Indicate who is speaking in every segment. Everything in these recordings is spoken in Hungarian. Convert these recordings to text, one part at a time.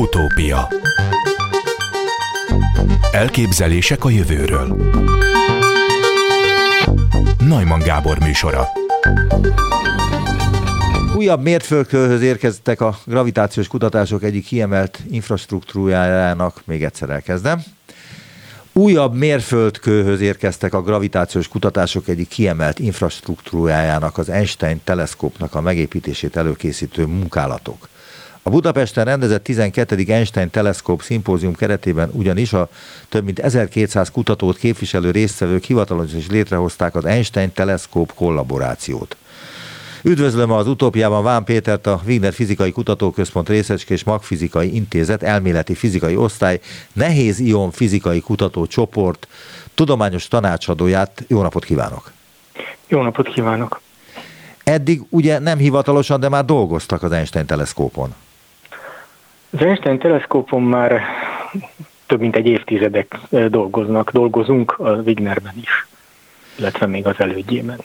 Speaker 1: Utópia Elképzelések a jövőről Najman Gábor műsora
Speaker 2: Újabb mérföldkőhöz érkeztek a gravitációs kutatások egyik kiemelt infrastruktúrájának, még egyszer elkezdem. Újabb mérföldkőhöz érkeztek a gravitációs kutatások egyik kiemelt infrastruktúrájának, az Einstein teleszkópnak a megépítését előkészítő munkálatok. A Budapesten rendezett 12. Einstein Teleszkóp szimpózium keretében ugyanis a több mint 1200 kutatót képviselő résztvevők hivatalosan is létrehozták az Einstein Teleszkóp kollaborációt. Üdvözlöm az utópiában Ván Pétert, a Wigner Fizikai Kutatóközpont Részecske és Magfizikai Intézet elméleti fizikai osztály, nehéz ion fizikai kutatócsoport tudományos tanácsadóját. Jó napot kívánok!
Speaker 3: Jó napot kívánok!
Speaker 2: Eddig ugye nem hivatalosan, de már dolgoztak az Einstein teleszkópon.
Speaker 3: Az Einstein teleszkópon már több mint egy évtizedek dolgoznak, dolgozunk a Wignerben is, illetve még az elődjében.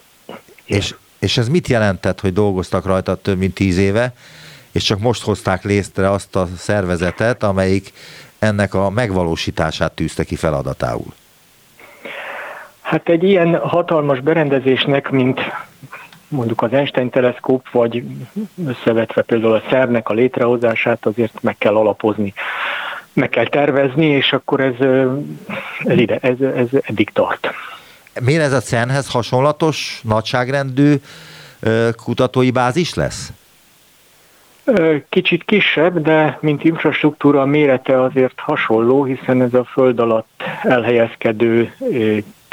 Speaker 2: És, és ez mit jelentett, hogy dolgoztak rajta több mint tíz éve, és csak most hozták létre azt a szervezetet, amelyik ennek a megvalósítását tűzte ki feladatául?
Speaker 3: Hát egy ilyen hatalmas berendezésnek, mint mondjuk az Einstein teleszkóp, vagy összevetve például a szernek a létrehozását azért meg kell alapozni, meg kell tervezni, és akkor ez, ez, ide, ez, ez eddig tart.
Speaker 2: Miért ez a CERN-hez hasonlatos, nagyságrendű kutatói bázis lesz?
Speaker 3: Kicsit kisebb, de mint infrastruktúra a mérete azért hasonló, hiszen ez a föld alatt elhelyezkedő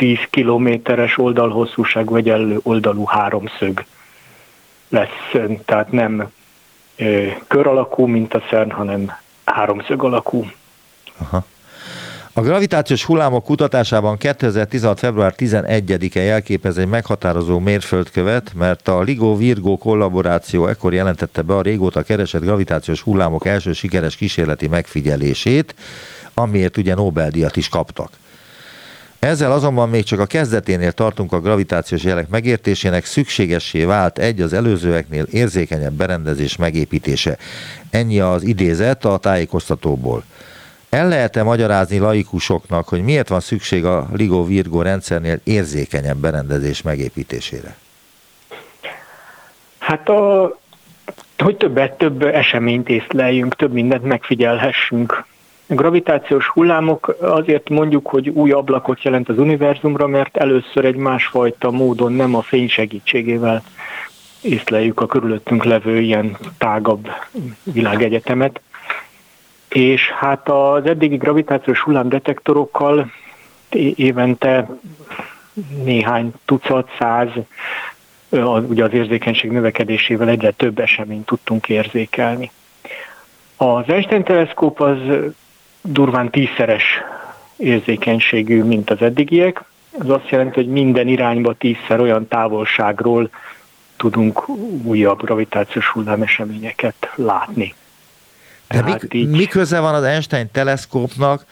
Speaker 3: 10 kilométeres oldalhosszúságú egyenlő oldalú háromszög lesz, tehát nem kör alakú, mint a CERN, hanem háromszög alakú.
Speaker 2: Aha. A gravitációs hullámok kutatásában 2016. február 11-e jelképez egy meghatározó mérföldkövet, mert a LIGO-Virgo kollaboráció ekkor jelentette be a régóta keresett gravitációs hullámok első sikeres kísérleti megfigyelését, amiért ugye Nobel-díjat is kaptak. Ezzel azonban még csak a kezdeténél tartunk a gravitációs jelek megértésének, szükségessé vált egy az előzőeknél érzékenyebb berendezés megépítése. Ennyi az idézet a tájékoztatóból. El lehet-e magyarázni laikusoknak, hogy miért van szükség a LIGO-Virgo rendszernél érzékenyebb berendezés megépítésére?
Speaker 3: Hát a, hogy többet, több eseményt észleljünk, több mindent megfigyelhessünk. Gravitációs hullámok azért mondjuk, hogy új ablakot jelent az univerzumra, mert először egy másfajta módon nem a fény segítségével észleljük a körülöttünk levő ilyen tágabb világegyetemet. És hát az eddigi gravitációs hullámdetektorokkal évente néhány tucat, száz, ugye az érzékenység növekedésével egyre több eseményt tudtunk érzékelni. Az Einstein teleszkóp az durván tízszeres érzékenységű, mint az eddigiek. Ez azt jelenti, hogy minden irányba tízszer olyan távolságról tudunk újabb gravitációs hullámeseményeket látni.
Speaker 2: De mi, így... mi köze van az Einstein teleszkópnak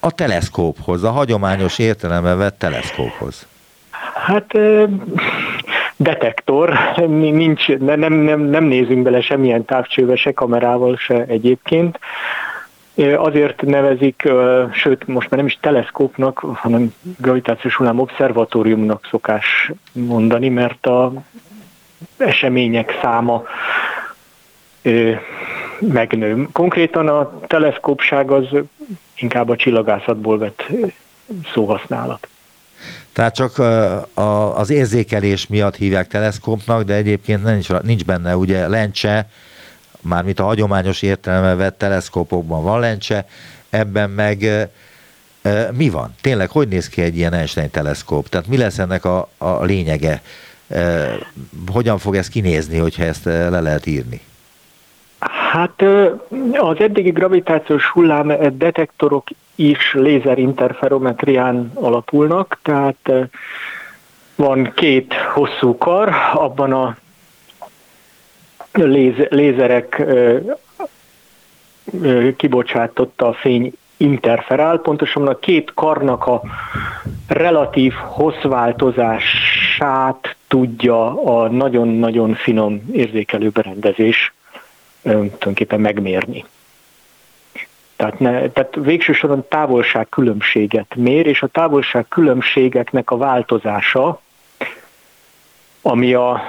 Speaker 2: a teleszkóphoz, a hagyományos értelemben vett teleszkóphoz?
Speaker 3: Hát detektor, nincs, nem, nem, nem nézünk bele semmilyen távcsővel, se kamerával, se egyébként. Azért nevezik, sőt, most már nem is teleszkópnak, hanem gravitációs hullám obszervatóriumnak szokás mondani, mert a események száma megnő. Konkrétan a teleszkópság az inkább a csillagászatból vett szóhasználat.
Speaker 2: Tehát csak az érzékelés miatt hívják teleszkópnak, de egyébként nincs, nincs benne ugye lencse, mármint a hagyományos értelemben vett teleszkópokban van lencse, ebben meg mi van? Tényleg, hogy néz ki egy ilyen Einstein teleszkóp? Tehát mi lesz ennek a, a lényege? Hogyan fog ez kinézni, hogyha ezt le lehet írni?
Speaker 3: Hát az eddigi gravitációs hullám detektorok is lézerinterferometrián alapulnak, tehát van két hosszú kar, abban a lézerek kibocsátotta a fény interferál, pontosan a két karnak a relatív hosszváltozását tudja a nagyon-nagyon finom érzékelő berendezés tulajdonképpen megmérni. Tehát, ne, tehát végső soron távolság különbséget mér, és a távolság különbségeknek a változása, ami a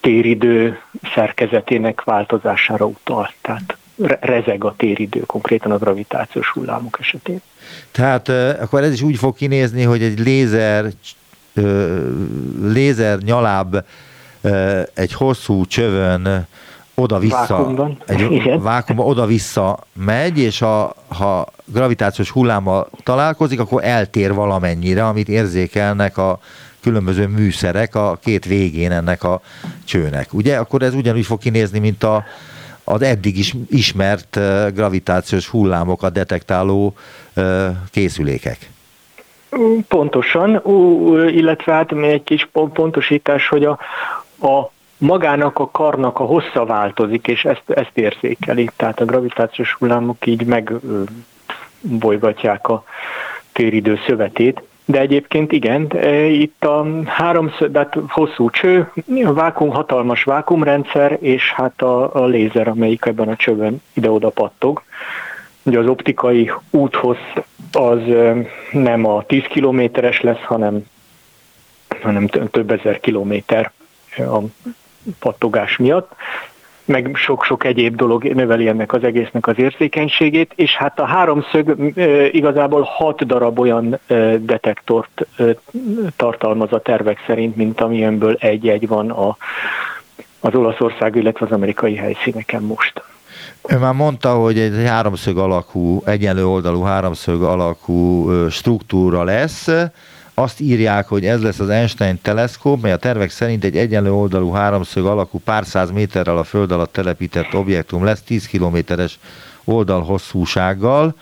Speaker 3: téridő szerkezetének változására utal. Tehát rezeg a téridő, konkrétan a gravitációs hullámok esetén.
Speaker 2: Tehát akkor ez is úgy fog kinézni, hogy egy lézer, lézer nyaláb egy hosszú csövön oda-vissza,
Speaker 3: vákumban.
Speaker 2: egy
Speaker 3: Igen.
Speaker 2: vákumban oda-vissza megy, és ha, ha gravitációs hullámmal találkozik, akkor eltér valamennyire, amit érzékelnek a különböző műszerek a két végén ennek a csőnek. Ugye? Akkor ez ugyanúgy fog kinézni, mint a, az eddig is ismert gravitációs hullámokat detektáló készülékek.
Speaker 3: Pontosan, illetve hát még egy kis pontosítás, hogy a, a magának a karnak a hossza változik, és ezt, ezt érzékeli. Tehát a gravitációs hullámok így megbolygatják a téridő szövetét. De egyébként igen, e, itt a háromszög, de hát hosszú cső, vákum, hatalmas vákumrendszer, és hát a, a lézer, amelyik ebben a csövön ide-oda pattog. Ugye az optikai úthoz az e, nem a 10 kilométeres lesz, hanem, hanem több ezer kilométer a pattogás miatt meg sok-sok egyéb dolog növeli ennek az egésznek az érzékenységét, és hát a háromszög igazából hat darab olyan detektort tartalmaz a tervek szerint, mint amilyenből egy-egy van a, az Olaszország, illetve az amerikai helyszíneken most.
Speaker 2: Ő már mondta, hogy egy háromszög alakú, egyenlő oldalú háromszög alakú struktúra lesz, azt írják, hogy ez lesz az Einstein teleszkóp, mely a tervek szerint egy egyenlő oldalú háromszög alakú pár száz méterrel a föld alatt telepített objektum lesz, 10 kilométeres oldal hosszúsággal.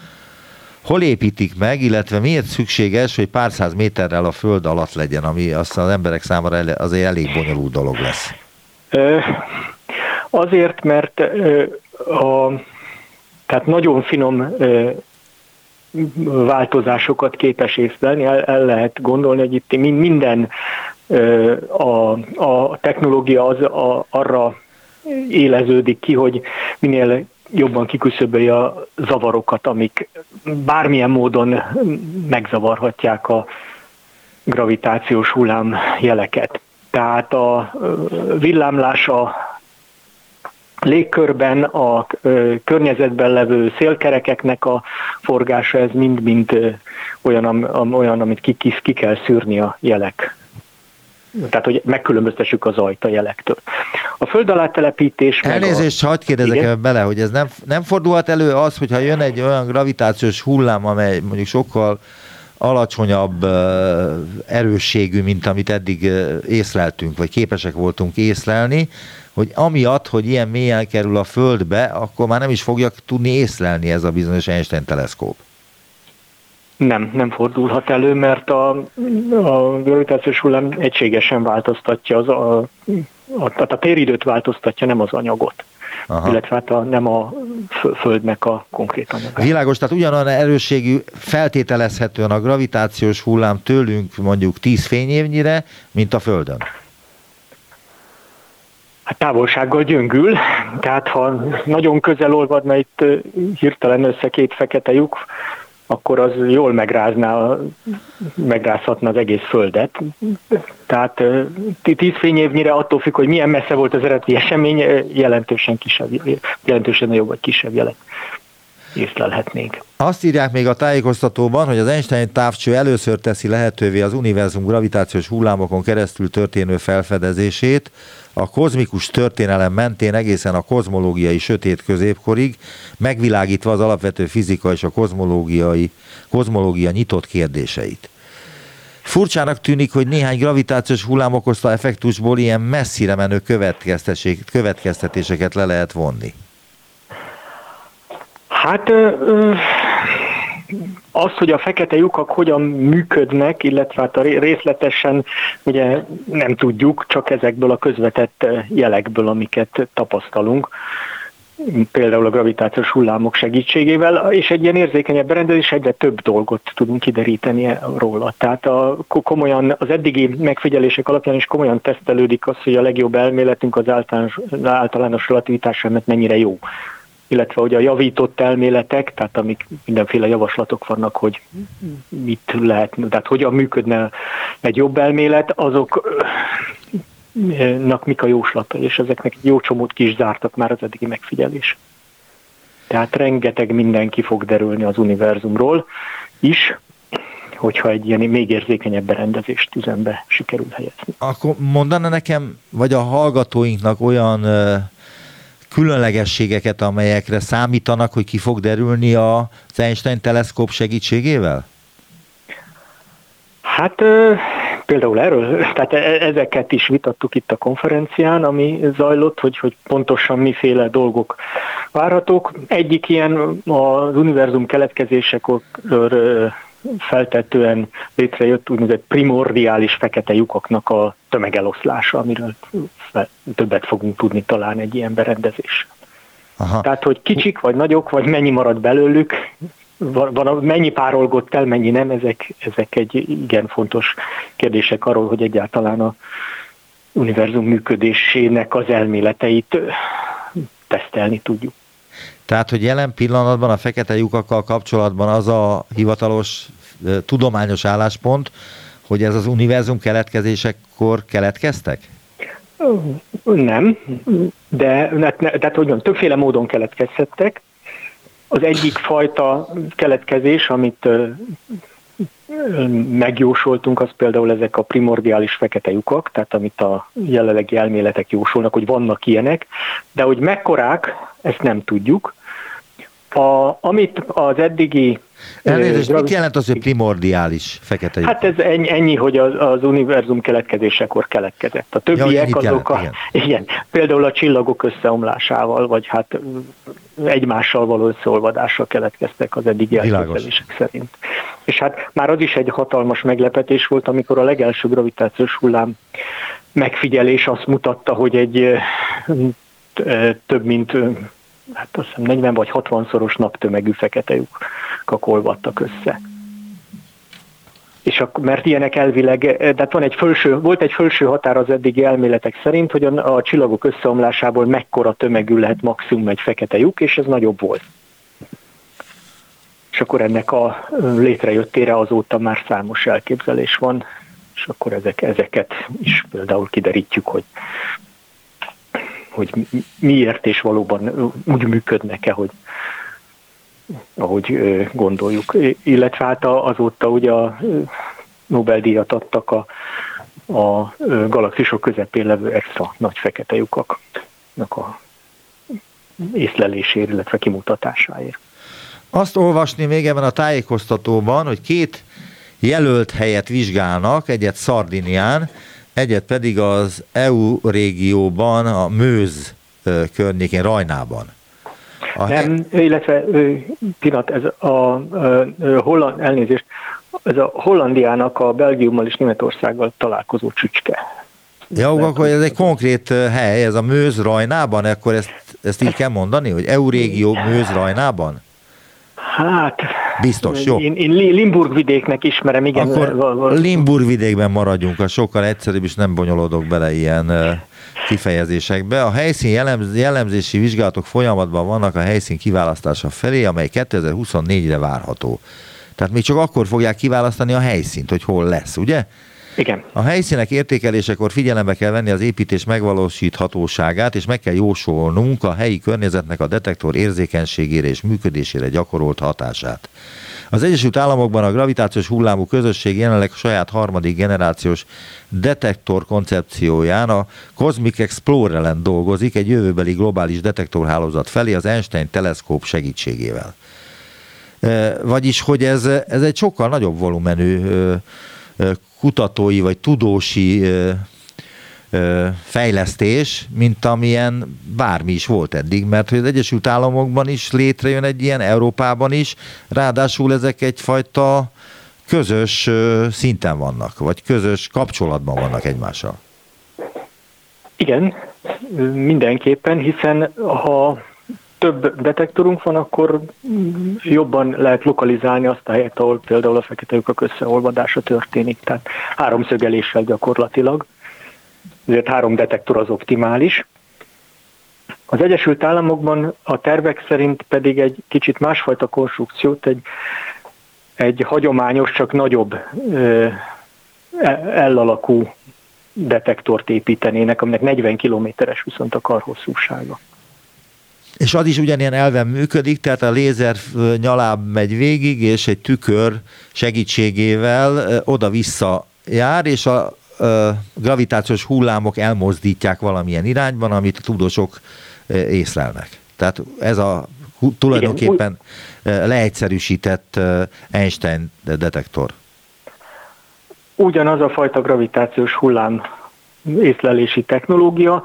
Speaker 2: Hol építik meg, illetve miért szükséges, hogy pár száz méterrel a föld alatt legyen, ami azt az emberek számára azért elég bonyolult dolog lesz?
Speaker 3: Azért, mert a, tehát nagyon finom változásokat képes észlelni, el, el lehet gondolni, hogy itt minden a, a technológia az a, arra éleződik ki, hogy minél jobban kiküszöbölje a zavarokat, amik bármilyen módon megzavarhatják a gravitációs hullám jeleket. Tehát a villámlás a légkörben, a környezetben levő szélkerekeknek a forgása, ez mind-mind olyan, olyan amit ki, ki, ki kell szűrni a jelek tehát, hogy megkülönböztessük az zajt a jelektől. A föld alá telepítés...
Speaker 2: Elnézést, a... hagyd kérdezek Igen? bele, hogy ez nem, nem fordulhat elő az, hogyha jön egy olyan gravitációs hullám, amely mondjuk sokkal alacsonyabb erősségű, mint amit eddig észleltünk, vagy képesek voltunk észlelni, hogy amiatt, hogy ilyen mélyen kerül a Földbe, akkor már nem is fogja tudni észlelni ez a bizonyos Einstein teleszkóp.
Speaker 3: Nem, nem fordulhat elő, mert a, a gravitációs hullám egységesen változtatja, az a, a, a, téridőt változtatja, nem az anyagot. Aha. illetve hát a, nem a Földnek a konkrét anyaga.
Speaker 2: Világos, tehát ugyanolyan erősségű feltételezhetően a gravitációs hullám tőlünk mondjuk 10 fényévnyire, mint a Földön.
Speaker 3: Hát távolsággal gyöngül, tehát ha nagyon közel olvadna itt hirtelen össze két fekete lyuk, akkor az jól megrázná, megrázhatna az egész földet. Tehát tíz fényévnyire attól függ, hogy milyen messze volt az eredeti esemény, jelentősen kisebb, jelentősen nagyobb vagy kisebb jelet észlelhetnénk.
Speaker 2: Azt írják még a tájékoztatóban, hogy az Einstein távcső először teszi lehetővé az univerzum gravitációs hullámokon keresztül történő felfedezését, a kozmikus történelem mentén egészen a kozmológiai sötét középkorig, megvilágítva az alapvető fizika és a kozmológiai, kozmológia nyitott kérdéseit. Furcsának tűnik, hogy néhány gravitációs hullám okozta effektusból ilyen messzire menő következtetéseket le lehet vonni.
Speaker 3: Hát az, hogy a fekete lyukak hogyan működnek, illetve hát a részletesen ugye nem tudjuk, csak ezekből a közvetett jelekből, amiket tapasztalunk például a gravitációs hullámok segítségével, és egy ilyen érzékenyebb berendezés egyre több dolgot tudunk kideríteni róla. Tehát a, komolyan, az eddigi megfigyelések alapján is komolyan tesztelődik az, hogy a legjobb elméletünk az általános, általános relativitás mennyire jó illetve hogy a javított elméletek, tehát amik mindenféle javaslatok vannak, hogy mit lehet, tehát hogyan működne egy jobb elmélet, azoknak mik a jóslata, és ezeknek jó csomót ki is zártak már az eddigi megfigyelés. Tehát rengeteg mindenki fog derülni az univerzumról is, hogyha egy ilyen még érzékenyebb berendezést üzembe sikerül helyezni.
Speaker 2: Akkor mondana nekem, vagy a hallgatóinknak olyan különlegességeket, amelyekre számítanak, hogy ki fog derülni az Einstein teleszkóp segítségével?
Speaker 3: Hát például erről, tehát e-, ezeket is vitattuk itt a konferencián, ami zajlott, hogy, hogy pontosan miféle dolgok várhatók. Egyik ilyen az univerzum keletkezésekor feltetően létrejött úgynevezett primordiális fekete lyukaknak a tömegeloszlása, amiről többet fogunk tudni talán egy ilyen berendezés. Aha. Tehát, hogy kicsik vagy nagyok, vagy mennyi marad belőlük, van, van, mennyi párolgott el, mennyi nem, ezek, ezek egy igen fontos kérdések arról, hogy egyáltalán a univerzum működésének az elméleteit tesztelni tudjuk.
Speaker 2: Tehát, hogy jelen pillanatban a fekete lyukakkal kapcsolatban az a hivatalos tudományos álláspont, hogy ez az univerzum keletkezésekor keletkeztek?
Speaker 3: Nem, de tehát, hogy mondjam, többféle módon keletkezhettek. Az egyik fajta keletkezés, amit megjósoltunk, az például ezek a primordiális fekete lyukak, tehát amit a jelenlegi elméletek jósolnak, hogy vannak ilyenek, de hogy mekkorák, ezt nem tudjuk. A, amit az eddigi
Speaker 2: Elnézést, mit jelent az, hogy primordiális fekete lyuk?
Speaker 3: Hát ez ennyi, ennyi hogy az, az univerzum keletkezésekor keletkezett. A többiek ja, azok jelent, a, igen. igen. Például a csillagok összeomlásával, vagy hát egymással való összeolvadással keletkeztek az eddigi elképzelések szerint. És hát már az is egy hatalmas meglepetés volt, amikor a legelső gravitációs hullám megfigyelés azt mutatta, hogy egy több mint hát azt hiszem 40 vagy 60 szoros naptömegű fekete lyukak olvadtak össze. És a, mert ilyenek elvileg, de van egy fölső, volt egy fölső határ az eddigi elméletek szerint, hogy a, a csillagok összeomlásából mekkora tömegű lehet maximum egy fekete lyuk, és ez nagyobb volt. És akkor ennek a létrejöttére azóta már számos elképzelés van, és akkor ezek, ezeket is például kiderítjük, hogy hogy miért és valóban úgy működnek-e, hogy ahogy gondoljuk. Illetve hát azóta ugye a Nobel-díjat adtak a, a galaxisok közepén levő extra nagy fekete lyukaknak a észlelésért, illetve kimutatásáért.
Speaker 2: Azt olvasni még ebben a tájékoztatóban, hogy két jelölt helyet vizsgálnak, egyet Szardinián, egyet pedig az EU régióban, a Mőz környékén, Rajnában.
Speaker 3: A Nem, illetve pillanat, ez a, a, a holland, elnézést, ez a Hollandiának a Belgiummal és Németországgal találkozó csücske.
Speaker 2: Ja, akkor ez egy konkrét hely, ez a Mőz Rajnában, akkor ezt, ezt így kell mondani, hogy EU régió Mőz Rajnában?
Speaker 3: Hát,
Speaker 2: Biztos, jó.
Speaker 3: Én, én Limburg vidéknek ismerem, igen.
Speaker 2: Akkor Limburg vidékben maradjunk, a sokkal egyszerűbb, és nem bonyolódok bele ilyen kifejezésekbe. A helyszín jellemz, jellemzési vizsgálatok folyamatban vannak a helyszín kiválasztása felé, amely 2024-re várható. Tehát még csak akkor fogják kiválasztani a helyszínt, hogy hol lesz, ugye?
Speaker 3: Igen.
Speaker 2: A helyszínek értékelésekor figyelembe kell venni az építés megvalósíthatóságát, és meg kell jósolnunk a helyi környezetnek a detektor érzékenységére és működésére gyakorolt hatását. Az Egyesült Államokban a gravitációs hullámú közösség jelenleg saját harmadik generációs detektor koncepcióján a Cosmic Explorer-en dolgozik egy jövőbeli globális detektorhálózat felé az Einstein teleszkóp segítségével. Vagyis, hogy ez, ez egy sokkal nagyobb volumenű kutatói vagy tudósi fejlesztés, mint amilyen bármi is volt eddig, mert hogy az Egyesült Államokban is létrejön egy ilyen, Európában is, ráadásul ezek egyfajta közös szinten vannak, vagy közös kapcsolatban vannak egymással.
Speaker 3: Igen, mindenképpen, hiszen ha több detektorunk van, akkor jobban lehet lokalizálni azt a helyet, ahol például a fekete lyukak összeolvadása történik, tehát háromszögeléssel gyakorlatilag. Ezért három detektor az optimális. Az Egyesült Államokban a tervek szerint pedig egy kicsit másfajta konstrukciót, egy, egy hagyományos, csak nagyobb L-alakú detektort építenének, aminek 40 kilométeres viszont a karhosszúsága.
Speaker 2: És az is ugyanilyen elven működik, tehát a lézer nyaláb megy végig, és egy tükör segítségével oda-vissza jár, és a gravitációs hullámok elmozdítják valamilyen irányban, amit a tudósok észlelnek. Tehát ez a tulajdonképpen Igen, leegyszerűsített Einstein detektor.
Speaker 3: Ugyanaz a fajta gravitációs hullám észlelési technológia,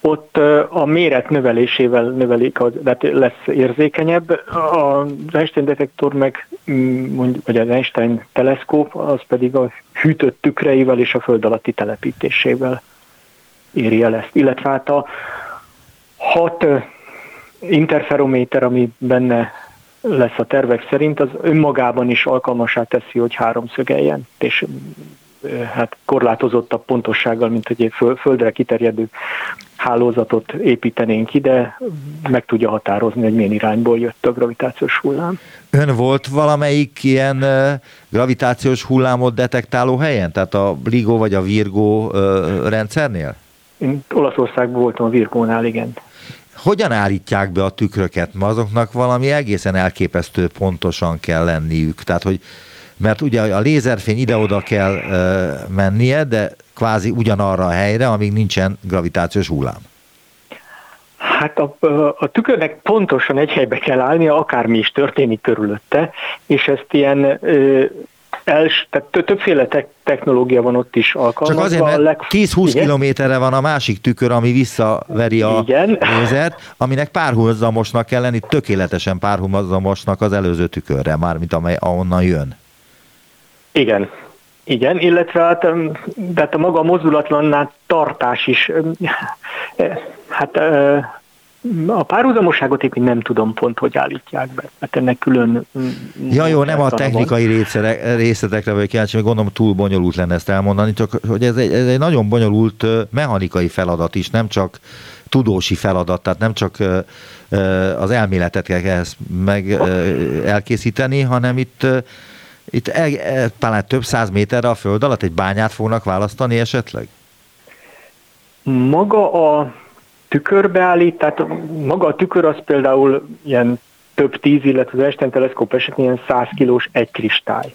Speaker 3: ott a méret növelésével növelik, tehát lesz érzékenyebb. Az Einstein detektor meg, mm, mondjuk, vagy az Einstein teleszkóp, az pedig a hűtött tükreivel és a föld alatti telepítésével éri el ezt. Illetve hát a hat interferométer, ami benne lesz a tervek szerint, az önmagában is alkalmasá teszi, hogy háromszögeljen, és hát korlátozottabb pontossággal, mint egy földre kiterjedő hálózatot építenénk ide, meg tudja határozni, hogy milyen irányból jött a gravitációs hullám.
Speaker 2: Ön volt valamelyik ilyen gravitációs hullámot detektáló helyen? Tehát a LIGO vagy a Virgo rendszernél?
Speaker 3: Én Olaszországban voltam a Virgónál, igen.
Speaker 2: Hogyan állítják be a tükröket? Ma azoknak valami egészen elképesztő pontosan kell lenniük. Tehát, hogy mert ugye a lézerfény ide-oda kell uh, mennie, de kvázi ugyanarra a helyre, amíg nincsen gravitációs hullám.
Speaker 3: Hát a, a tükörnek pontosan egy helybe kell állnia, akármi is történik körülötte, és ezt ilyen els, tehát többféle te- technológia van ott is alkalmazva.
Speaker 2: Csak azért, mert leg... 10-20 kilométerre van a másik tükör, ami visszaveri a Igen. lézert, aminek párhuzamosnak kell lenni, tökéletesen párhuzamosnak az előző tükörre, mármint amely ahonnan jön.
Speaker 3: Igen, igen, illetve hát, de hát a maga mozdulatlanná tartás is, hát a párhuzamosságot épp nem tudom pont, hogy állítják be, mert ennek külön...
Speaker 2: Ja jó, nem a technikai részletekre vagy kíváncsi, mert gondolom túl bonyolult lenne ezt elmondani, csak hogy ez egy, ez egy nagyon bonyolult mechanikai feladat is, nem csak tudósi feladat, tehát nem csak az elméletet kell ezt meg elkészíteni, hanem itt itt e, e, talán több száz méterre a föld alatt egy bányát fognak választani esetleg?
Speaker 3: Maga a tükörbeállít, tehát maga a tükör az például ilyen több tíz, illetve az Einstein teleszkóp esetén ilyen száz kilós egy kristály.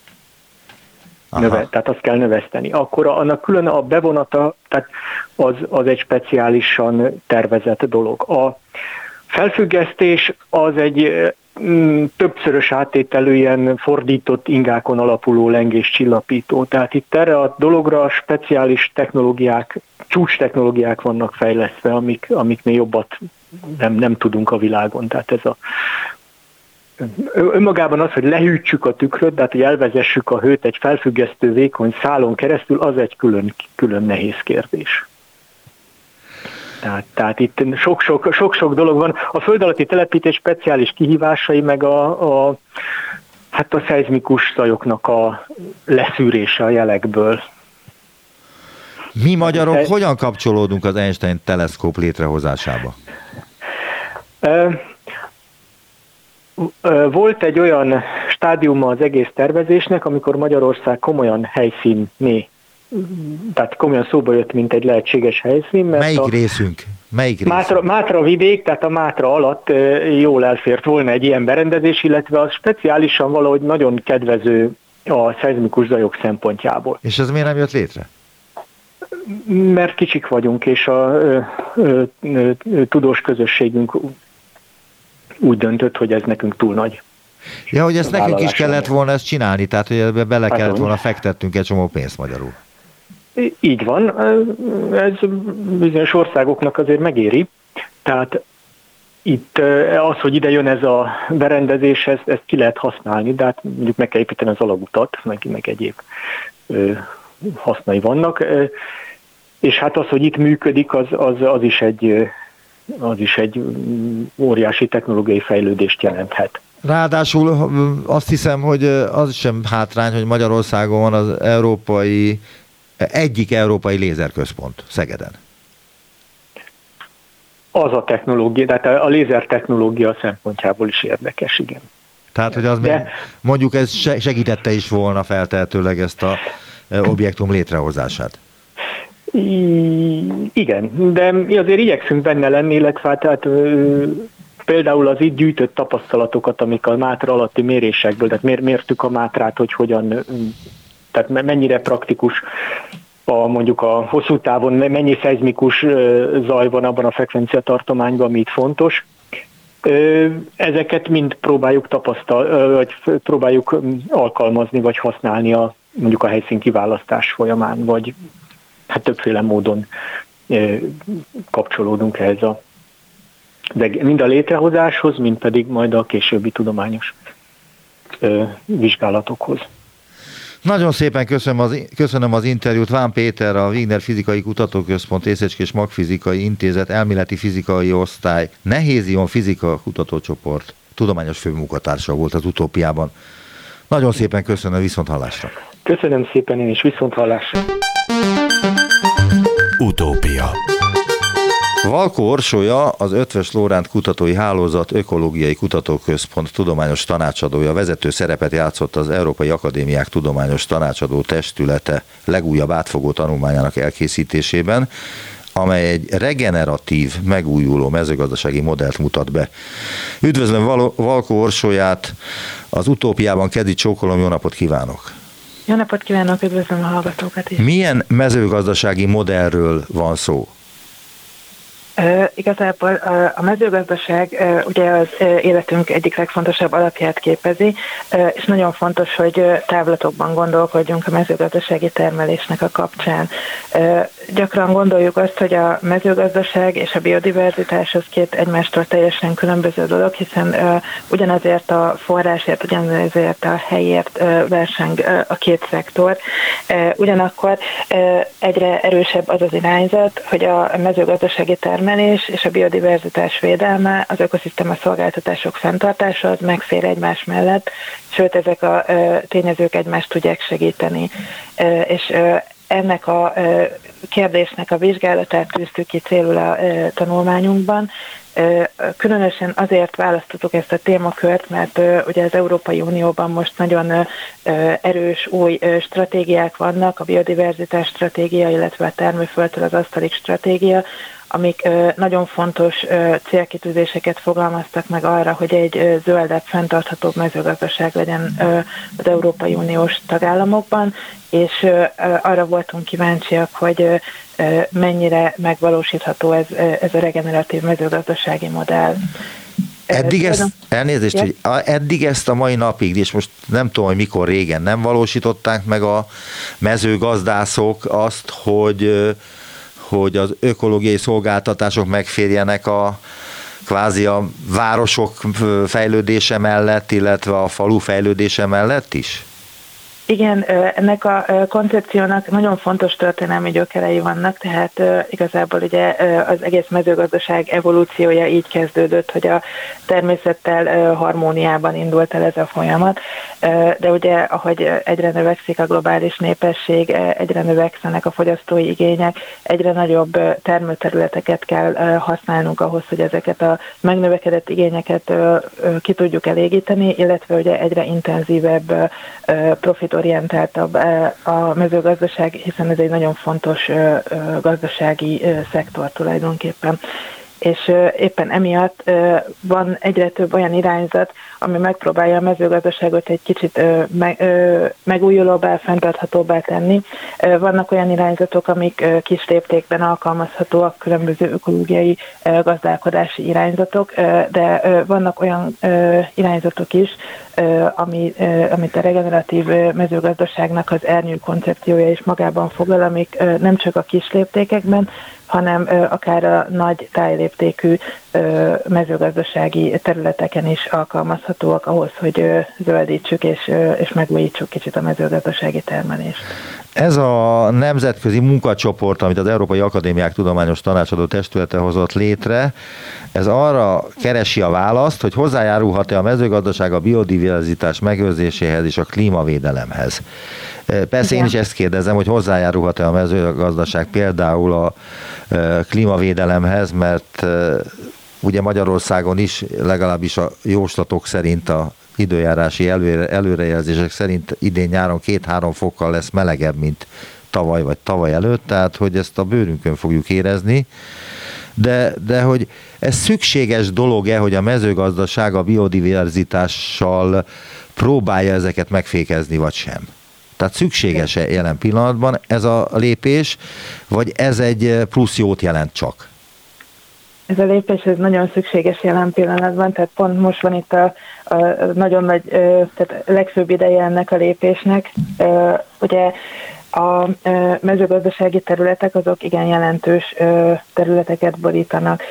Speaker 3: Növe, tehát azt kell növeszteni. Akkor annak külön a bevonata, tehát az, az egy speciálisan tervezett dolog. A felfüggesztés az egy többszörös áttételű ilyen fordított ingákon alapuló lengés csillapító. Tehát itt erre a dologra speciális technológiák, csúcs technológiák vannak fejlesztve, amik, amiknél jobbat nem, nem tudunk a világon. Tehát ez a önmagában az, hogy lehűtsük a tükröt, tehát hogy elvezessük a hőt egy felfüggesztő vékony szálon keresztül, az egy külön, külön nehéz kérdés. Tehát, tehát itt sok-sok dolog van. A föld alatti telepítés speciális kihívásai, meg a, a, hát a szeizmikus zajoknak a leszűrése a jelekből.
Speaker 2: Mi magyarok hogyan kapcsolódunk az Einstein teleszkóp létrehozásába?
Speaker 3: Volt egy olyan stádiuma az egész tervezésnek, amikor Magyarország komolyan helyszínné tehát komolyan szóba jött, mint egy lehetséges helyszín.
Speaker 2: Mert Melyik a részünk? Melyik?
Speaker 3: Mátra, Mátra vidék, tehát a Mátra alatt jól elfért volna egy ilyen berendezés, illetve az speciálisan valahogy nagyon kedvező a szeizmikus zajok szempontjából.
Speaker 2: És ez miért nem jött létre?
Speaker 3: Mert kicsik vagyunk, és a ö, ö, ö, tudós közösségünk úgy döntött, hogy ez nekünk túl nagy.
Speaker 2: Ja, hogy ezt nekünk is kellett volna ezt csinálni, tehát hogy ebbe bele kellett volna fektettünk egy csomó pénzt magyarul.
Speaker 3: Így van, ez bizonyos országoknak azért megéri. Tehát itt az, hogy ide jön ez a berendezés, ezt, ezt ki lehet használni, de hát mondjuk meg kell építeni az alagutat, meg, meg egyéb hasznai vannak. És hát az, hogy itt működik, az, az, az, is egy, az is egy óriási technológiai fejlődést jelenthet.
Speaker 2: Ráadásul azt hiszem, hogy az sem hátrány, hogy Magyarországon van az európai egyik európai lézerközpont Szegeden.
Speaker 3: az a technológia, tehát a lézer technológia szempontjából is érdekes, igen.
Speaker 2: Tehát, hogy az De, még, mondjuk ez segítette is volna feltehetőleg ezt a objektum létrehozását.
Speaker 3: Igen, de mi azért igyekszünk benne lenni, illetve hát, tehát például az itt gyűjtött tapasztalatokat, amik a mátra alatti mérésekből, tehát mér, mértük a mátrát, hogy hogyan, tehát mennyire praktikus a, mondjuk a hosszú távon mennyi szeizmikus zaj van abban a frekvenciatartományban, ami itt fontos. Ezeket mind próbáljuk tapasztal, vagy próbáljuk alkalmazni, vagy használni a, mondjuk a helyszín kiválasztás folyamán, vagy hát többféle módon kapcsolódunk ehhez a de mind a létrehozáshoz, mind pedig majd a későbbi tudományos vizsgálatokhoz.
Speaker 2: Nagyon szépen köszönöm az, köszönöm az interjút. Ván Péter, a Wigner Fizikai Kutatóközpont Észecskés Magfizikai Intézet elméleti fizikai osztály Nehézion Fizika Kutatócsoport tudományos főmunkatársa volt az utópiában. Nagyon szépen köszönöm, viszont hallásra.
Speaker 3: Köszönöm szépen én is, viszont hallásra.
Speaker 1: Utópia
Speaker 2: Valkó Orsolya, az Ötves Lóránt Kutatói Hálózat Ökológiai Kutatóközpont tudományos tanácsadója vezető szerepet játszott az Európai Akadémiák Tudományos Tanácsadó Testülete legújabb átfogó tanulmányának elkészítésében, amely egy regeneratív, megújuló mezőgazdasági modellt mutat be. Üdvözlöm Valkó Orsolyát, az utópiában Kedi Csókolom, jó napot kívánok!
Speaker 4: Jó napot kívánok, üdvözlöm a hallgatókat is!
Speaker 2: Milyen mezőgazdasági modellről van szó?
Speaker 4: Igazából a mezőgazdaság ugye az életünk egyik legfontosabb alapját képezi, és nagyon fontos, hogy távlatokban gondolkodjunk a mezőgazdasági termelésnek a kapcsán. Gyakran gondoljuk azt, hogy a mezőgazdaság és a biodiverzitás az két egymástól teljesen különböző dolog, hiszen ugyanazért a forrásért, ugyanazért a helyért verseng a két szektor. Ugyanakkor egyre erősebb az az irányzat, hogy a mezőgazdasági termelés termelés és a biodiverzitás védelme, az ökoszisztéma szolgáltatások fenntartása az megfér egymás mellett, sőt ezek a tényezők egymást tudják segíteni. És ennek a kérdésnek a vizsgálatát tűztük ki célul a tanulmányunkban. Különösen azért választottuk ezt a témakört, mert ugye az Európai Unióban most nagyon erős új stratégiák vannak, a biodiverzitás stratégia, illetve a termőföldtől az asztalig stratégia, amik nagyon fontos célkitűzéseket fogalmaztak meg arra, hogy egy zöldebb, fenntarthatóbb mezőgazdaság legyen az Európai Uniós tagállamokban, és arra voltunk kíváncsiak, hogy mennyire megvalósítható ez, ez a regeneratív mezőgazdasági modell.
Speaker 2: Eddig ezt, elnézést, ja. hogy eddig ezt a mai napig, és most nem tudom, hogy mikor régen nem valósították meg a mezőgazdászok azt, hogy hogy az ökológiai szolgáltatások megférjenek a kvázi a városok fejlődése mellett, illetve a falu fejlődése mellett is?
Speaker 4: Igen, ennek a koncepciónak nagyon fontos történelmi gyökerei vannak, tehát igazából ugye az egész mezőgazdaság evolúciója így kezdődött, hogy a természettel harmóniában indult el ez a folyamat, de ugye ahogy egyre növekszik a globális népesség, egyre növekszenek a fogyasztói igények, egyre nagyobb termőterületeket kell használnunk ahhoz, hogy ezeket a megnövekedett igényeket ki tudjuk elégíteni, illetve ugye egyre intenzívebb profit orientáltabb a mezőgazdaság, hiszen ez egy nagyon fontos gazdasági szektor tulajdonképpen és éppen emiatt van egyre több olyan irányzat, ami megpróbálja a mezőgazdaságot egy kicsit megújulóbbá, fenntarthatóbbá tenni. Vannak olyan irányzatok, amik kis léptékben alkalmazhatóak, különböző ökológiai gazdálkodási irányzatok, de vannak olyan irányzatok is, ami, amit a regeneratív mezőgazdaságnak az ernyő koncepciója is magában foglal, amik nem csak a kis léptékekben, hanem akár a nagy tájléptékű mezőgazdasági területeken is alkalmazhatóak ahhoz, hogy zöldítsük és, és megújítsuk kicsit a mezőgazdasági termelést.
Speaker 2: Ez a nemzetközi munkacsoport, amit az Európai Akadémiák Tudományos Tanácsadó Testülete hozott létre, ez arra keresi a választ, hogy hozzájárulhat-e a mezőgazdaság a biodiverzitás megőrzéséhez és a klímavédelemhez. Persze Igen. én is ezt kérdezem, hogy hozzájárulhat-e a mezőgazdaság például a klímavédelemhez, mert ugye Magyarországon is legalábbis a jóslatok szerint a időjárási előre, előrejelzések szerint idén nyáron két-három fokkal lesz melegebb, mint tavaly vagy tavaly előtt, tehát hogy ezt a bőrünkön fogjuk érezni, de, de hogy ez szükséges dolog-e, hogy a mezőgazdaság a biodiverzitással próbálja ezeket megfékezni, vagy sem? Tehát szükséges-e jelen pillanatban ez a lépés, vagy ez egy plusz jót jelent csak?
Speaker 4: Ez a lépés ez nagyon szükséges jelen pillanatban, tehát pont most van itt a, a nagyon nagy, tehát legfőbb ideje ennek a lépésnek. Ugye a mezőgazdasági területek azok igen jelentős területeket borítanak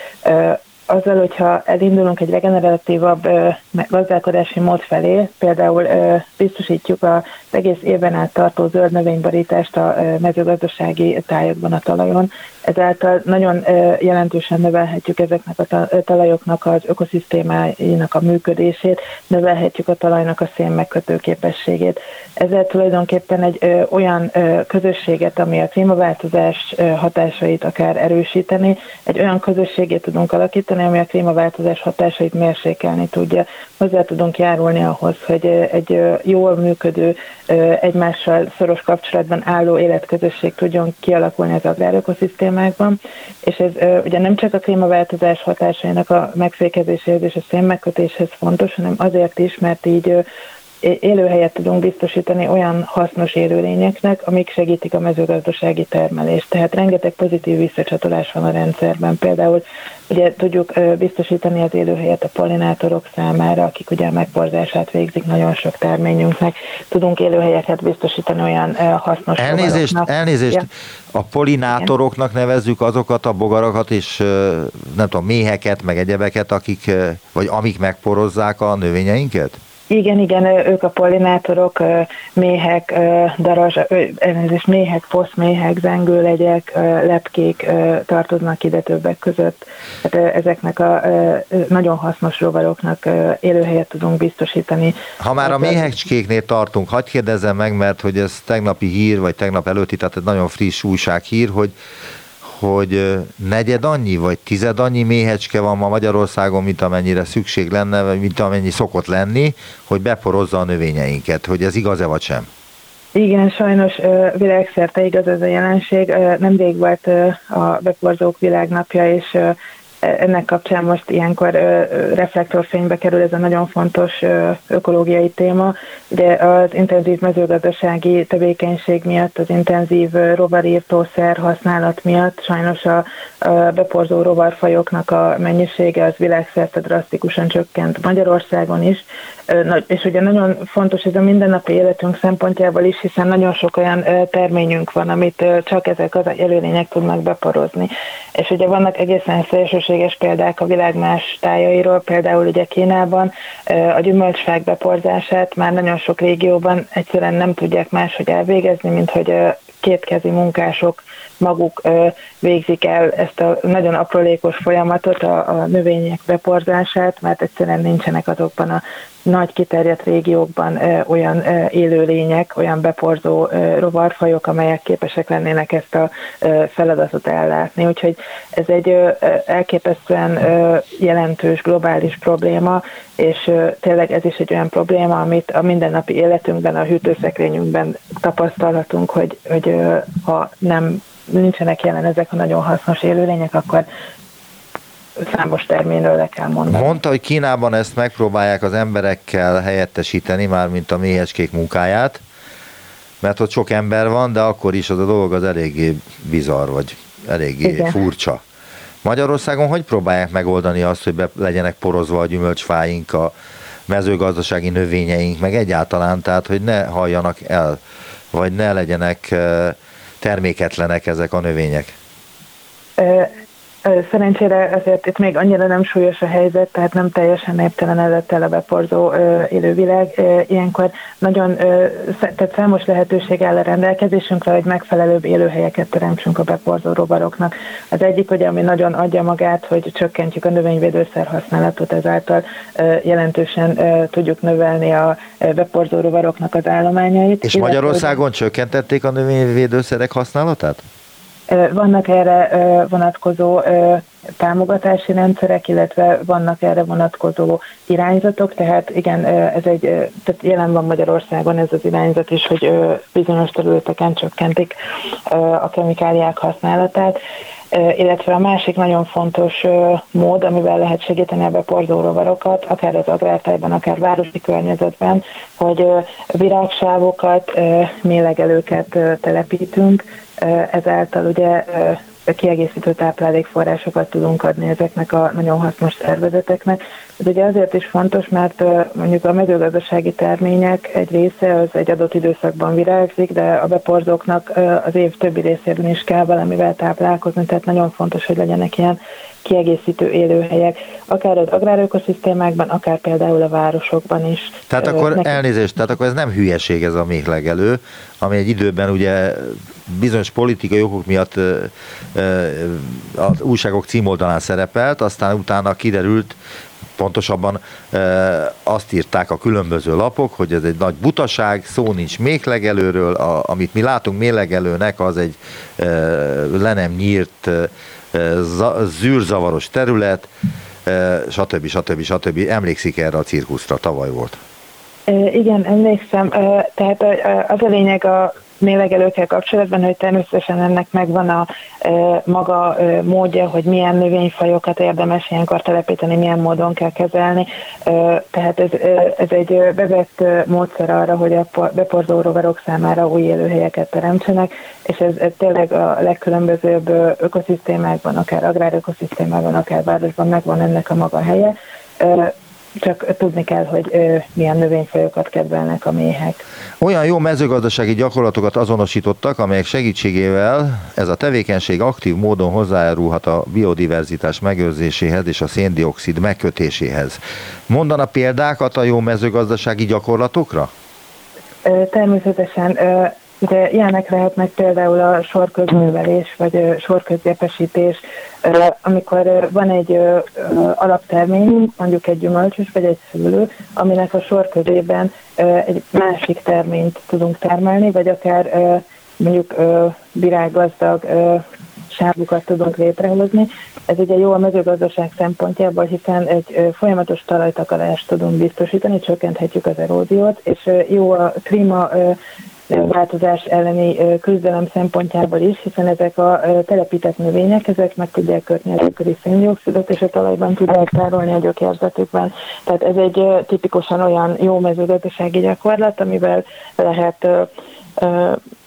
Speaker 4: azzal, hogyha elindulunk egy regeneratívabb gazdálkodási mód felé, például biztosítjuk az egész évben át tartó zöld növényborítást a mezőgazdasági tájakban a talajon, ezáltal nagyon jelentősen növelhetjük ezeknek a talajoknak az ökoszisztémáinak a működését, növelhetjük a talajnak a szén megkötő képességét. Ezzel tulajdonképpen egy olyan közösséget, ami a klímaváltozás hatásait akár erősíteni, egy olyan közösségét tudunk alakítani, ami a klímaváltozás hatásait mérsékelni tudja. Hozzá tudunk járulni ahhoz, hogy egy jól működő, egymással szoros kapcsolatban álló életközösség tudjon kialakulni az agrárökoszisztémákban, és ez ugye nem csak a klímaváltozás hatásainak a megfékezéséhez és a szénmegkötéshez fontos, hanem azért is, mert így élőhelyet tudunk biztosítani olyan hasznos élőlényeknek, amik segítik a mezőgazdasági termelést. Tehát rengeteg pozitív visszacsatolás van a rendszerben. Például ugye tudjuk biztosítani az élőhelyet a pollinátorok számára, akik ugye a megborzását végzik nagyon sok terményünknek. Tudunk élőhelyeket biztosítani olyan hasznos
Speaker 2: Elnézést, elnézést. Ja. a pollinátoroknak nevezzük azokat a bogarakat és nem tudom, méheket, meg egyebeket, akik, vagy amik megporozzák a növényeinket?
Speaker 4: Igen, igen, ők a pollinátorok, méhek, darazs, elnézést, méhek, foszméhek, zengőlegyek, lepkék tartoznak ide többek között. Hát ezeknek a nagyon hasznos rovaroknak élőhelyet tudunk biztosítani.
Speaker 2: Ha már a hát, méhecskéknél tartunk, hagyd kérdezzem meg, mert hogy ez tegnapi hír, vagy tegnap előtti, tehát egy nagyon friss újsághír, hogy hogy negyed annyi, vagy tized annyi méhecske van ma Magyarországon, mint amennyire szükség lenne, vagy mint amennyi szokott lenni, hogy beporozza a növényeinket, hogy ez igaz-e vagy sem?
Speaker 4: Igen, sajnos világszerte igaz ez a jelenség. Nemrég volt a beporzók világnapja, és ennek kapcsán most ilyenkor reflektorfénybe kerül ez a nagyon fontos ökológiai téma. Ugye az intenzív mezőgazdasági tevékenység miatt, az intenzív rovarírtószer használat miatt sajnos a beporzó rovarfajoknak a mennyisége az világszerte drasztikusan csökkent Magyarországon is, és ugye nagyon fontos ez a mindennapi életünk szempontjából is, hiszen nagyon sok olyan terményünk van, amit csak ezek az előlények tudnak beporozni. És ugye vannak egészen szélsőséges példák a világ más tájairól, például ugye Kínában a gyümölcsfák beporzását már nagyon sok régióban egyszerűen nem tudják máshogy elvégezni, mint hogy kétkezi munkások maguk végzik el ezt a nagyon aprólékos folyamatot, a, a növények beporzását, mert egyszerűen nincsenek azokban a nagy kiterjedt régiókban olyan élőlények, olyan beporzó rovarfajok, amelyek képesek lennének ezt a feladatot ellátni. Úgyhogy ez egy elképesztően jelentős globális probléma, és tényleg ez is egy olyan probléma, amit a mindennapi életünkben, a hűtőszekrényünkben tapasztalhatunk, hogy, hogy ha nem nincsenek jelen ezek a nagyon hasznos élőlények, akkor számos terményről le kell mondani.
Speaker 2: Mondta, hogy Kínában ezt megpróbálják az emberekkel helyettesíteni, már mint a méhecskék munkáját, mert ott sok ember van, de akkor is az a dolog az eléggé bizarr, vagy eléggé Igen. furcsa. Magyarországon hogy próbálják megoldani azt, hogy be legyenek porozva a gyümölcsfáink, a mezőgazdasági növényeink, meg egyáltalán, tehát hogy ne halljanak el, vagy ne legyenek terméketlenek ezek a növények?
Speaker 4: Szerencsére azért itt még annyira nem súlyos a helyzet, tehát nem teljesen néptelenedett el a beporzó élővilág. Ilyenkor nagyon, tehát számos lehetőség áll a rendelkezésünkre, hogy megfelelőbb élőhelyeket teremtsünk a beporzó rovaroknak. Az egyik, ugye, ami nagyon adja magát, hogy csökkentjük a növényvédőszer használatot, ezáltal jelentősen tudjuk növelni a beporzó rovaroknak az állományait.
Speaker 2: És Magyarországon csökkentették a növényvédőszerek használatát?
Speaker 4: Vannak erre vonatkozó támogatási rendszerek, illetve vannak erre vonatkozó irányzatok, tehát igen, ez egy, tehát jelen van Magyarországon ez az irányzat is, hogy bizonyos területeken csökkentik a kemikáliák használatát, illetve a másik nagyon fontos mód, amivel lehet segíteni a beporzó rovarokat, akár az agrártájban, akár városi környezetben, hogy virágsávokat, mélegelőket telepítünk, ezáltal ugye kiegészítő táplálékforrásokat tudunk adni ezeknek a nagyon hasznos szervezeteknek. Ez ugye azért is fontos, mert mondjuk a mezőgazdasági termények egy része az egy adott időszakban virágzik, de a beporzóknak az év többi részében is kell valamivel táplálkozni, tehát nagyon fontos, hogy legyenek ilyen kiegészítő élőhelyek, akár az agrárökoszisztémákban, akár például a városokban is.
Speaker 2: Tehát akkor Nekem... elnézést, tehát akkor ez nem hülyeség ez a méhlegelő, ami egy időben ugye bizonyos politikai okok miatt az újságok címoldalán szerepelt, aztán utána kiderült, pontosabban azt írták a különböző lapok, hogy ez egy nagy butaság, szó nincs méhlegelőről, a, amit mi látunk méhlegelőnek, az egy le nem nyírt zűrzavaros terület, stb. stb. stb. Emlékszik erre a cirkuszra, tavaly volt.
Speaker 4: Igen, emlékszem. Tehát az a lényeg a mélegelőkkel kapcsolatban, hogy természetesen ennek megvan a e, maga e, módja, hogy milyen növényfajokat érdemes ilyenkor telepíteni, milyen módon kell kezelni. E, tehát ez, e, ez egy bevett módszer arra, hogy a beporzó rovarok számára új élőhelyeket teremtsenek, és ez, ez tényleg a legkülönbözőbb ökoszisztémákban, akár agrárökoszisztémákban, akár városban megvan ennek a maga helye csak tudni kell, hogy milyen növényfajokat kedvelnek a méhek.
Speaker 2: Olyan jó mezőgazdasági gyakorlatokat azonosítottak, amelyek segítségével ez a tevékenység aktív módon hozzájárulhat a biodiverzitás megőrzéséhez és a széndiokszid megkötéséhez. Mondana példákat a jó mezőgazdasági gyakorlatokra?
Speaker 4: Természetesen Ugye ilyenek lehetnek például a sorközművelés, vagy sorközgépesítés, amikor van egy alaptermény, mondjuk egy gyümölcsös, vagy egy szülő, aminek a sor közében egy másik terményt tudunk termelni, vagy akár mondjuk virággazdag sávukat tudunk létrehozni. Ez ugye jó a mezőgazdaság szempontjából, hiszen egy folyamatos talajtakarást tudunk biztosítani, csökkenthetjük az eródiót, és jó a klíma változás elleni küzdelem szempontjából is, hiszen ezek a telepített növények, ezek meg tudják kötni a légköri széndiokszidot, és a talajban tudják tárolni a gyökérzetükben. Tehát ez egy tipikusan olyan jó mezőgazdasági gyakorlat, amivel lehet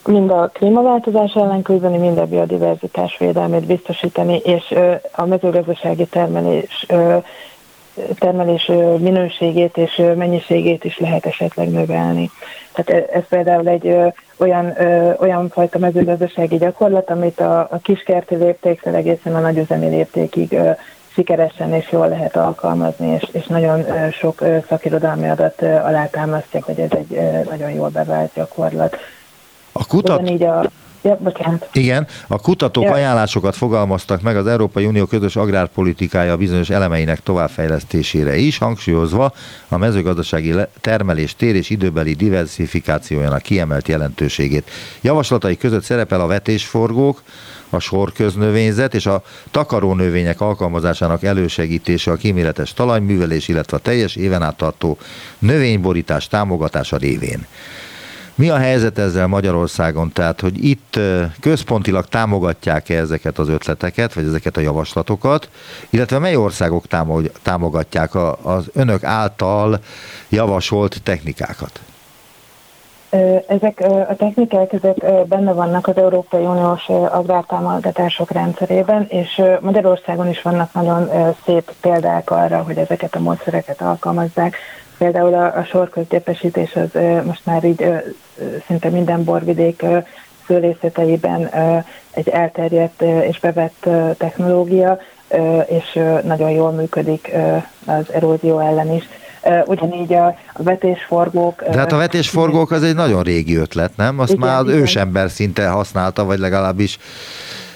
Speaker 4: mind a klímaváltozás ellen küzdeni, mind a biodiverzitás védelmét biztosítani, és a mezőgazdasági termelés termelés minőségét és mennyiségét is lehet esetleg növelni. Tehát ez például egy olyan, olyan fajta mezőgazdasági gyakorlat, amit a, a kiskerti léptéktől egészen a nagyüzemi léptékig sikeresen és jól lehet alkalmazni, és, és nagyon sok szakirodalmi adat alátámasztja, hogy ez egy nagyon jól bevált gyakorlat.
Speaker 2: A kutat... Ugyanígy a
Speaker 4: Ja, bocsánat.
Speaker 2: Igen, a kutatók ja. ajánlásokat fogalmaztak meg az Európai Unió közös agrárpolitikája bizonyos elemeinek továbbfejlesztésére is, hangsúlyozva a mezőgazdasági termelés tér és időbeli diversifikációjának kiemelt jelentőségét. Javaslatai között szerepel a vetésforgók, a sorköznövényzet és a takarónövények alkalmazásának elősegítése a kíméletes talajművelés, illetve a teljes éven át tartó növényborítás támogatása révén. Mi a helyzet ezzel Magyarországon? Tehát, hogy itt központilag támogatják-e ezeket az ötleteket, vagy ezeket a javaslatokat, illetve mely országok támogatják az önök által javasolt technikákat?
Speaker 4: Ezek a technikák ezek benne vannak az Európai Uniós agrártámogatások rendszerében, és Magyarországon is vannak nagyon szép példák arra, hogy ezeket a módszereket alkalmazzák. Például a, a sorközgépesítés az most már így szinte minden borvidék szőlészeteiben egy elterjedt és bevett technológia, és nagyon jól működik az erózió ellen is. Ugyanígy a vetésforgók...
Speaker 2: De hát a vetésforgók az egy nagyon régi ötlet, nem? Azt igen, már az igen. ősember szinte használta, vagy legalábbis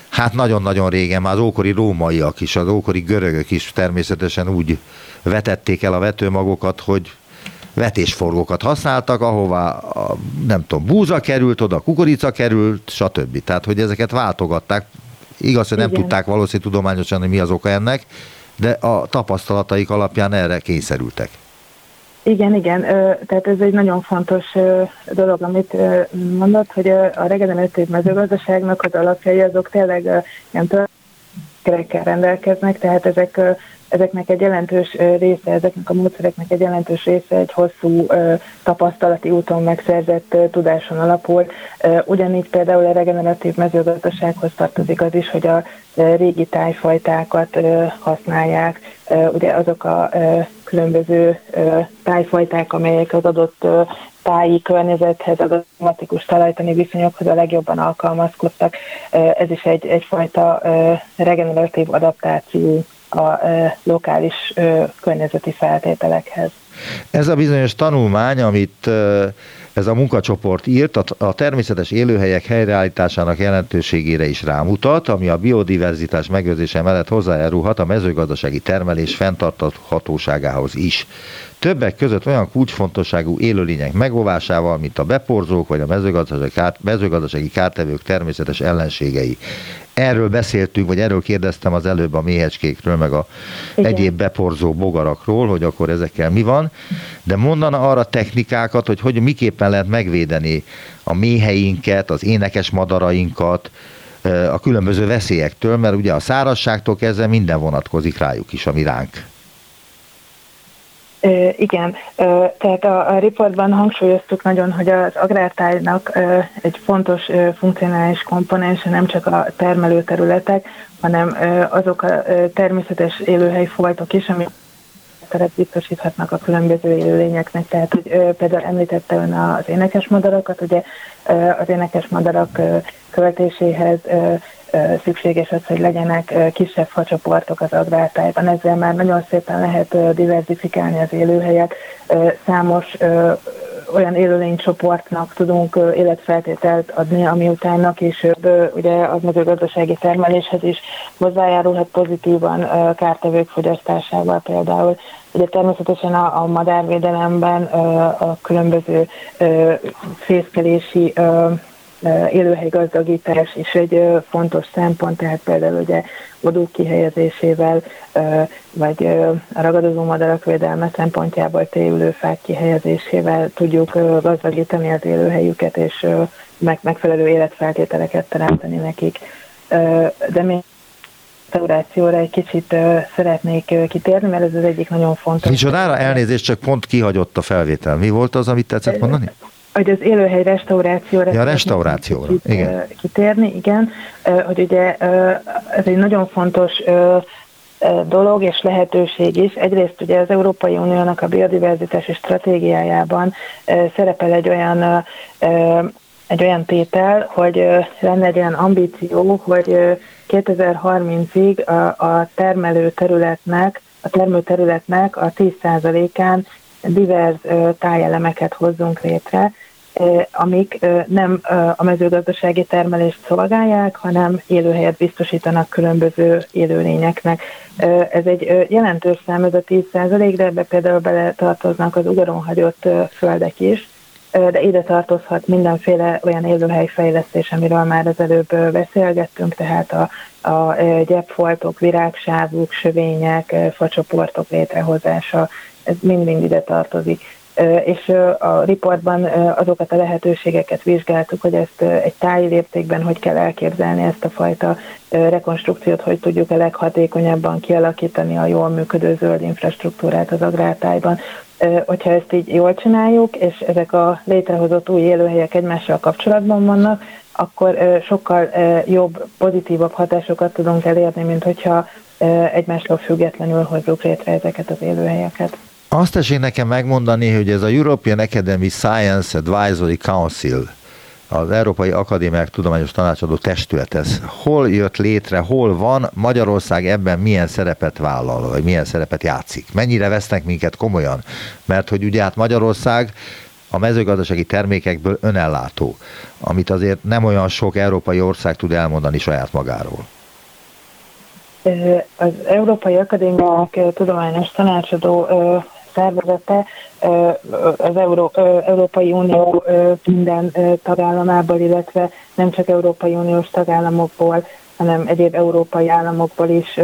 Speaker 2: hát nagyon-nagyon régen, már az ókori rómaiak is, az ókori görögök is természetesen úgy vetették el a vetőmagokat, hogy vetésforgókat használtak, ahová a, nem tudom, búza került, oda kukorica került, stb. Tehát, hogy ezeket váltogatták. Igaz, hogy nem Igen. tudták valószínűleg tudományosan, hogy mi az oka ennek, de a tapasztalataik alapján erre kényszerültek.
Speaker 4: Igen, igen, tehát ez egy nagyon fontos dolog, amit mondott, hogy a regeneratív mezőgazdaságnak az alapjai azok tényleg ilyen kerekkel rendelkeznek, tehát ezek, ezeknek egy jelentős része, ezeknek a módszereknek egy jelentős része egy hosszú tapasztalati úton megszerzett tudáson alapul. Ugyanígy például a regeneratív mezőgazdasághoz tartozik az is, hogy a régi tájfajtákat használják, ugye azok a különböző tájfajták, amelyek az adott táji környezethez, az automatikus talajtani viszonyokhoz a legjobban alkalmazkodtak. Ez is egy, egyfajta regeneratív adaptáció a lokális környezeti feltételekhez.
Speaker 2: Ez a bizonyos tanulmány, amit ez a munkacsoport írt, a, természetes élőhelyek helyreállításának jelentőségére is rámutat, ami a biodiverzitás megőrzése mellett hozzájárulhat a mezőgazdasági termelés fenntarthatóságához is. Többek között olyan kulcsfontosságú élőlények megóvásával, mint a beporzók vagy a mezőgazdasági, kárt, mezőgazdasági kártevők természetes ellenségei. Erről beszéltünk, vagy erről kérdeztem az előbb a méhecskékről, meg a Igen. egyéb beporzó bogarakról, hogy akkor ezekkel mi van, de mondana arra technikákat, hogy, hogy miképpen lehet megvédeni a méheinket, az énekes madarainkat, a különböző veszélyektől, mert ugye a szárazságtól kezdve minden vonatkozik rájuk is, ami ránk.
Speaker 4: Igen, tehát a, a riportban hangsúlyoztuk nagyon, hogy az agrártájnak egy fontos funkcionális komponense nem csak a termelőterületek, hanem azok a természetes élőhelyfoltok is, amik teret biztosíthatnak a különböző élőlényeknek. Tehát, hogy például említette ön az énekes madarakat, ugye az énekes madarak költéséhez szükséges az, hogy legyenek kisebb facsoportok az agrártájban. Ezzel már nagyon szépen lehet diversifikálni az élőhelyet. Számos olyan élőlénycsoportnak tudunk életfeltételt adni, ami utána később ugye az mezőgazdasági termeléshez is hozzájárulhat pozitívan kártevők fogyasztásával például. Ugye természetesen a, a madárvédelemben a különböző fészkelési élőhely gazdagítás is egy fontos szempont, tehát például ugye odók kihelyezésével, vagy a ragadozó madarak védelme szempontjából téülőfák kihelyezésével tudjuk gazdagítani az élőhelyüket, és megfelelő életfeltételeket teremteni nekik. De még restaurációra egy kicsit szeretnék kitérni, mert ez az egyik nagyon fontos.
Speaker 2: Micsodára elnézést, csak pont kihagyott a felvétel. Mi volt az, amit tetszett mondani?
Speaker 4: Hogy az élőhely restaurációra
Speaker 2: ja, restaurációra, kicsit, igen.
Speaker 4: kitérni, igen, hogy ugye ez egy nagyon fontos dolog és lehetőség is. Egyrészt ugye az Európai Uniónak a biodiverzitási stratégiájában szerepel egy olyan egy olyan tétel, hogy lenne egy olyan ambíció, hogy 2030-ig a, a termelő területnek, a termő területnek a 10%-án divers tájelemeket hozzunk létre, amik nem a mezőgazdasági termelést szolgálják, hanem élőhelyet biztosítanak különböző élőlényeknek. Ez egy jelentős szám, ez a 10 de ebbe például bele tartoznak az ugaron hagyott földek is, de ide tartozhat mindenféle olyan élőhelyfejlesztés, amiről már az előbb beszélgettünk, tehát a, a gyepfoltok, virágsávuk, sövények, facsoportok létrehozása, ez mind-mind ide tartozik és a riportban azokat a lehetőségeket vizsgáltuk, hogy ezt egy tájléptékben hogy kell elképzelni ezt a fajta rekonstrukciót, hogy tudjuk a leghatékonyabban kialakítani a jól működő zöld infrastruktúrát az agrártájban. Hogyha ezt így jól csináljuk, és ezek a létrehozott új élőhelyek egymással kapcsolatban vannak, akkor sokkal jobb, pozitívabb hatásokat tudunk elérni, mint hogyha egymástól függetlenül hozzuk létre ezeket az élőhelyeket.
Speaker 2: Azt tessék nekem megmondani, hogy ez a European Academy Science Advisory Council, az Európai Akadémiák Tudományos Tanácsadó Testület, ez hol jött létre, hol van, Magyarország ebben milyen szerepet vállal, vagy milyen szerepet játszik? Mennyire vesznek minket komolyan? Mert hogy ugye hát Magyarország a mezőgazdasági termékekből önellátó, amit azért nem olyan sok európai ország tud elmondani saját magáról.
Speaker 4: Az Európai Akadémiák Tudományos Tanácsadó szervezete az Euró, Európai Unió minden tagállamából, illetve nem csak Európai Uniós tagállamokból, hanem egyéb európai államokból is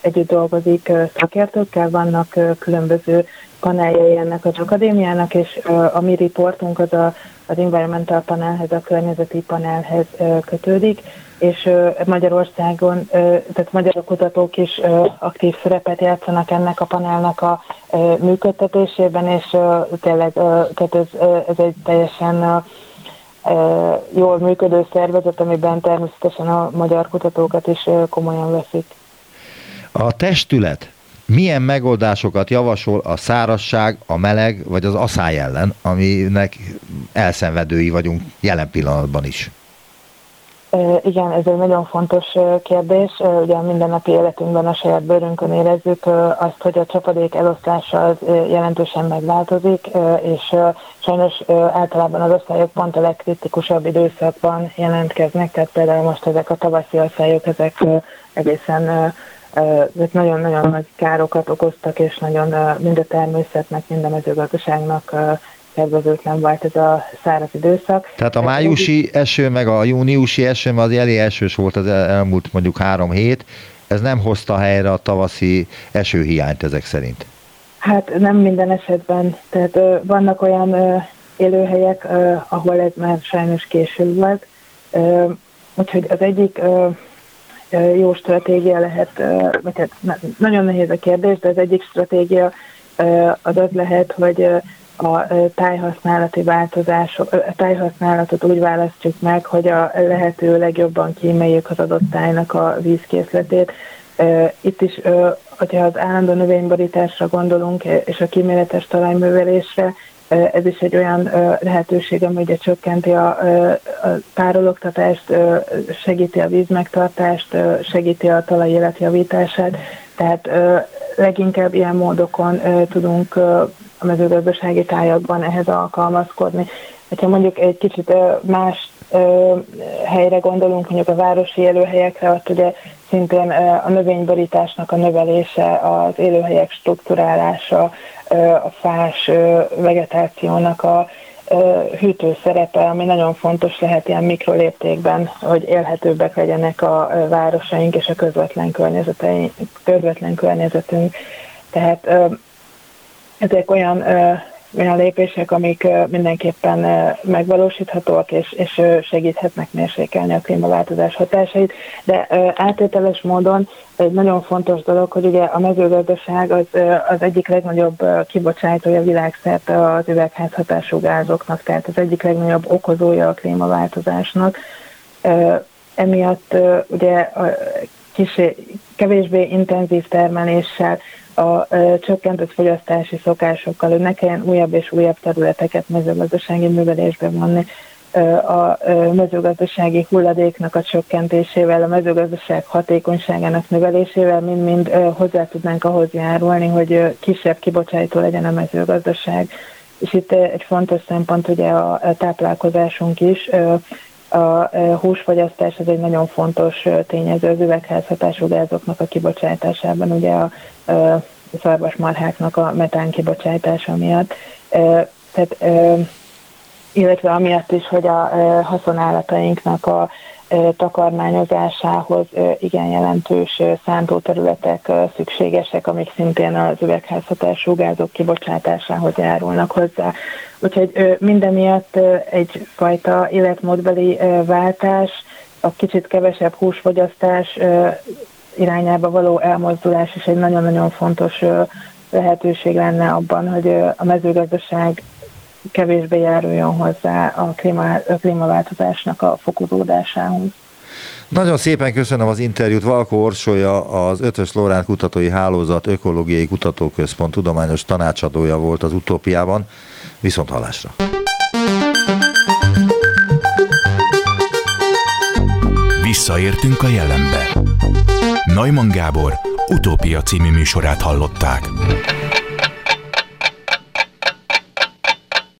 Speaker 4: együtt dolgozik szakértőkkel, vannak különböző paneljei ennek az akadémiának, és a mi riportunk az a, az Environmental Panelhez, a környezeti panelhez kötődik, és Magyarországon, tehát magyar kutatók is aktív szerepet játszanak ennek a panelnak a működtetésében, és tényleg tehát ez, ez egy teljesen jól működő szervezet, amiben természetesen a magyar kutatókat is komolyan veszik.
Speaker 2: A testület milyen megoldásokat javasol a szárasság, a meleg vagy az asszály ellen, aminek elszenvedői vagyunk jelen pillanatban is?
Speaker 4: Igen, ez egy nagyon fontos kérdés. Ugye a mindennapi életünkben a saját bőrünkön érezzük azt, hogy a csapadék elosztása az jelentősen megváltozik, és sajnos általában az osztályok pont a legkritikusabb időszakban jelentkeznek, tehát például most ezek a tavaszi osztályok, ezek egészen nagyon-nagyon nagy károkat okoztak, és nagyon mind a természetnek, mind a mezőgazdaságnak kedvezőtlen volt ez a száraz időszak.
Speaker 2: Tehát a májusi eső, meg a júniusi eső, az elég esős volt az elmúlt mondjuk három hét, ez nem hozta helyre a tavaszi esőhiányt ezek szerint?
Speaker 4: Hát nem minden esetben. Tehát ö, vannak olyan ö, élőhelyek, ö, ahol ez már sajnos késő volt. Ö, úgyhogy az egyik ö, jó stratégia lehet, vagy hát nagyon nehéz a kérdés, de az egyik stratégia az az lehet, hogy a tájhasználati változások, a tájhasználatot úgy választjuk meg, hogy a lehető legjobban kíméljük az adott tájnak a vízkészletét. Itt is, hogyha az állandó növényborításra gondolunk, és a kíméletes talajművelésre, ez is egy olyan lehetőség, ami ugye csökkenti a, a tárologtatást, segíti a vízmegtartást, segíti a talaj életjavítását, tehát leginkább ilyen módokon tudunk a mezőgazdasági tájakban ehhez alkalmazkodni. Ha mondjuk egy kicsit más helyre gondolunk, mondjuk a városi élőhelyekre, ott ugye szintén a növényborításnak a növelése, az élőhelyek strukturálása, a fás vegetációnak a hűtő szerepe, ami nagyon fontos lehet ilyen mikroléptékben, hogy élhetőbbek legyenek a városaink és a közvetlen, közvetlen környezetünk. Tehát ezek olyan olyan lépések, amik mindenképpen megvalósíthatóak, és, és segíthetnek mérsékelni a klímaváltozás hatásait, de áttételes módon egy nagyon fontos dolog, hogy ugye a mezőgazdaság az, az egyik legnagyobb kibocsátója világszerte az üvegházhatású gázoknak, tehát az egyik legnagyobb okozója a klímaváltozásnak. Emiatt ugye a kisé, kevésbé intenzív termeléssel, a csökkentett fogyasztási szokásokkal, hogy ne kelljen újabb és újabb területeket mezőgazdasági művelésbe vonni, a mezőgazdasági hulladéknak a csökkentésével, a mezőgazdaság hatékonyságának növelésével mind-mind hozzá tudnánk ahhoz járulni, hogy kisebb kibocsátó legyen a mezőgazdaság. És itt egy fontos szempont ugye a táplálkozásunk is, a húsfogyasztás az egy nagyon fontos tényező az üvegházhatású gázoknak a kibocsátásában, ugye a szarvasmarháknak a metán kibocsátása miatt. Tehát, illetve amiatt is, hogy a haszonállatainknak a takarmányozásához igen jelentős szántóterületek szükségesek, amik szintén az üvegházhatású gázok kibocsátásához járulnak hozzá. Úgyhogy minden miatt egyfajta életmódbeli váltás, a kicsit kevesebb húsfogyasztás irányába való elmozdulás is egy nagyon-nagyon fontos lehetőség lenne abban, hogy a mezőgazdaság kevésbé járuljon hozzá a, klíma, a klímaváltozásnak a fokozódásához.
Speaker 2: Nagyon szépen köszönöm az interjút. Valkó Orsolya az Ötös Lórán Kutatói Hálózat Ökológiai Kutatóközpont tudományos tanácsadója volt az utópiában. Viszont halásra!
Speaker 1: Visszaértünk a jelenbe. Neumann Gábor utópia című műsorát hallották.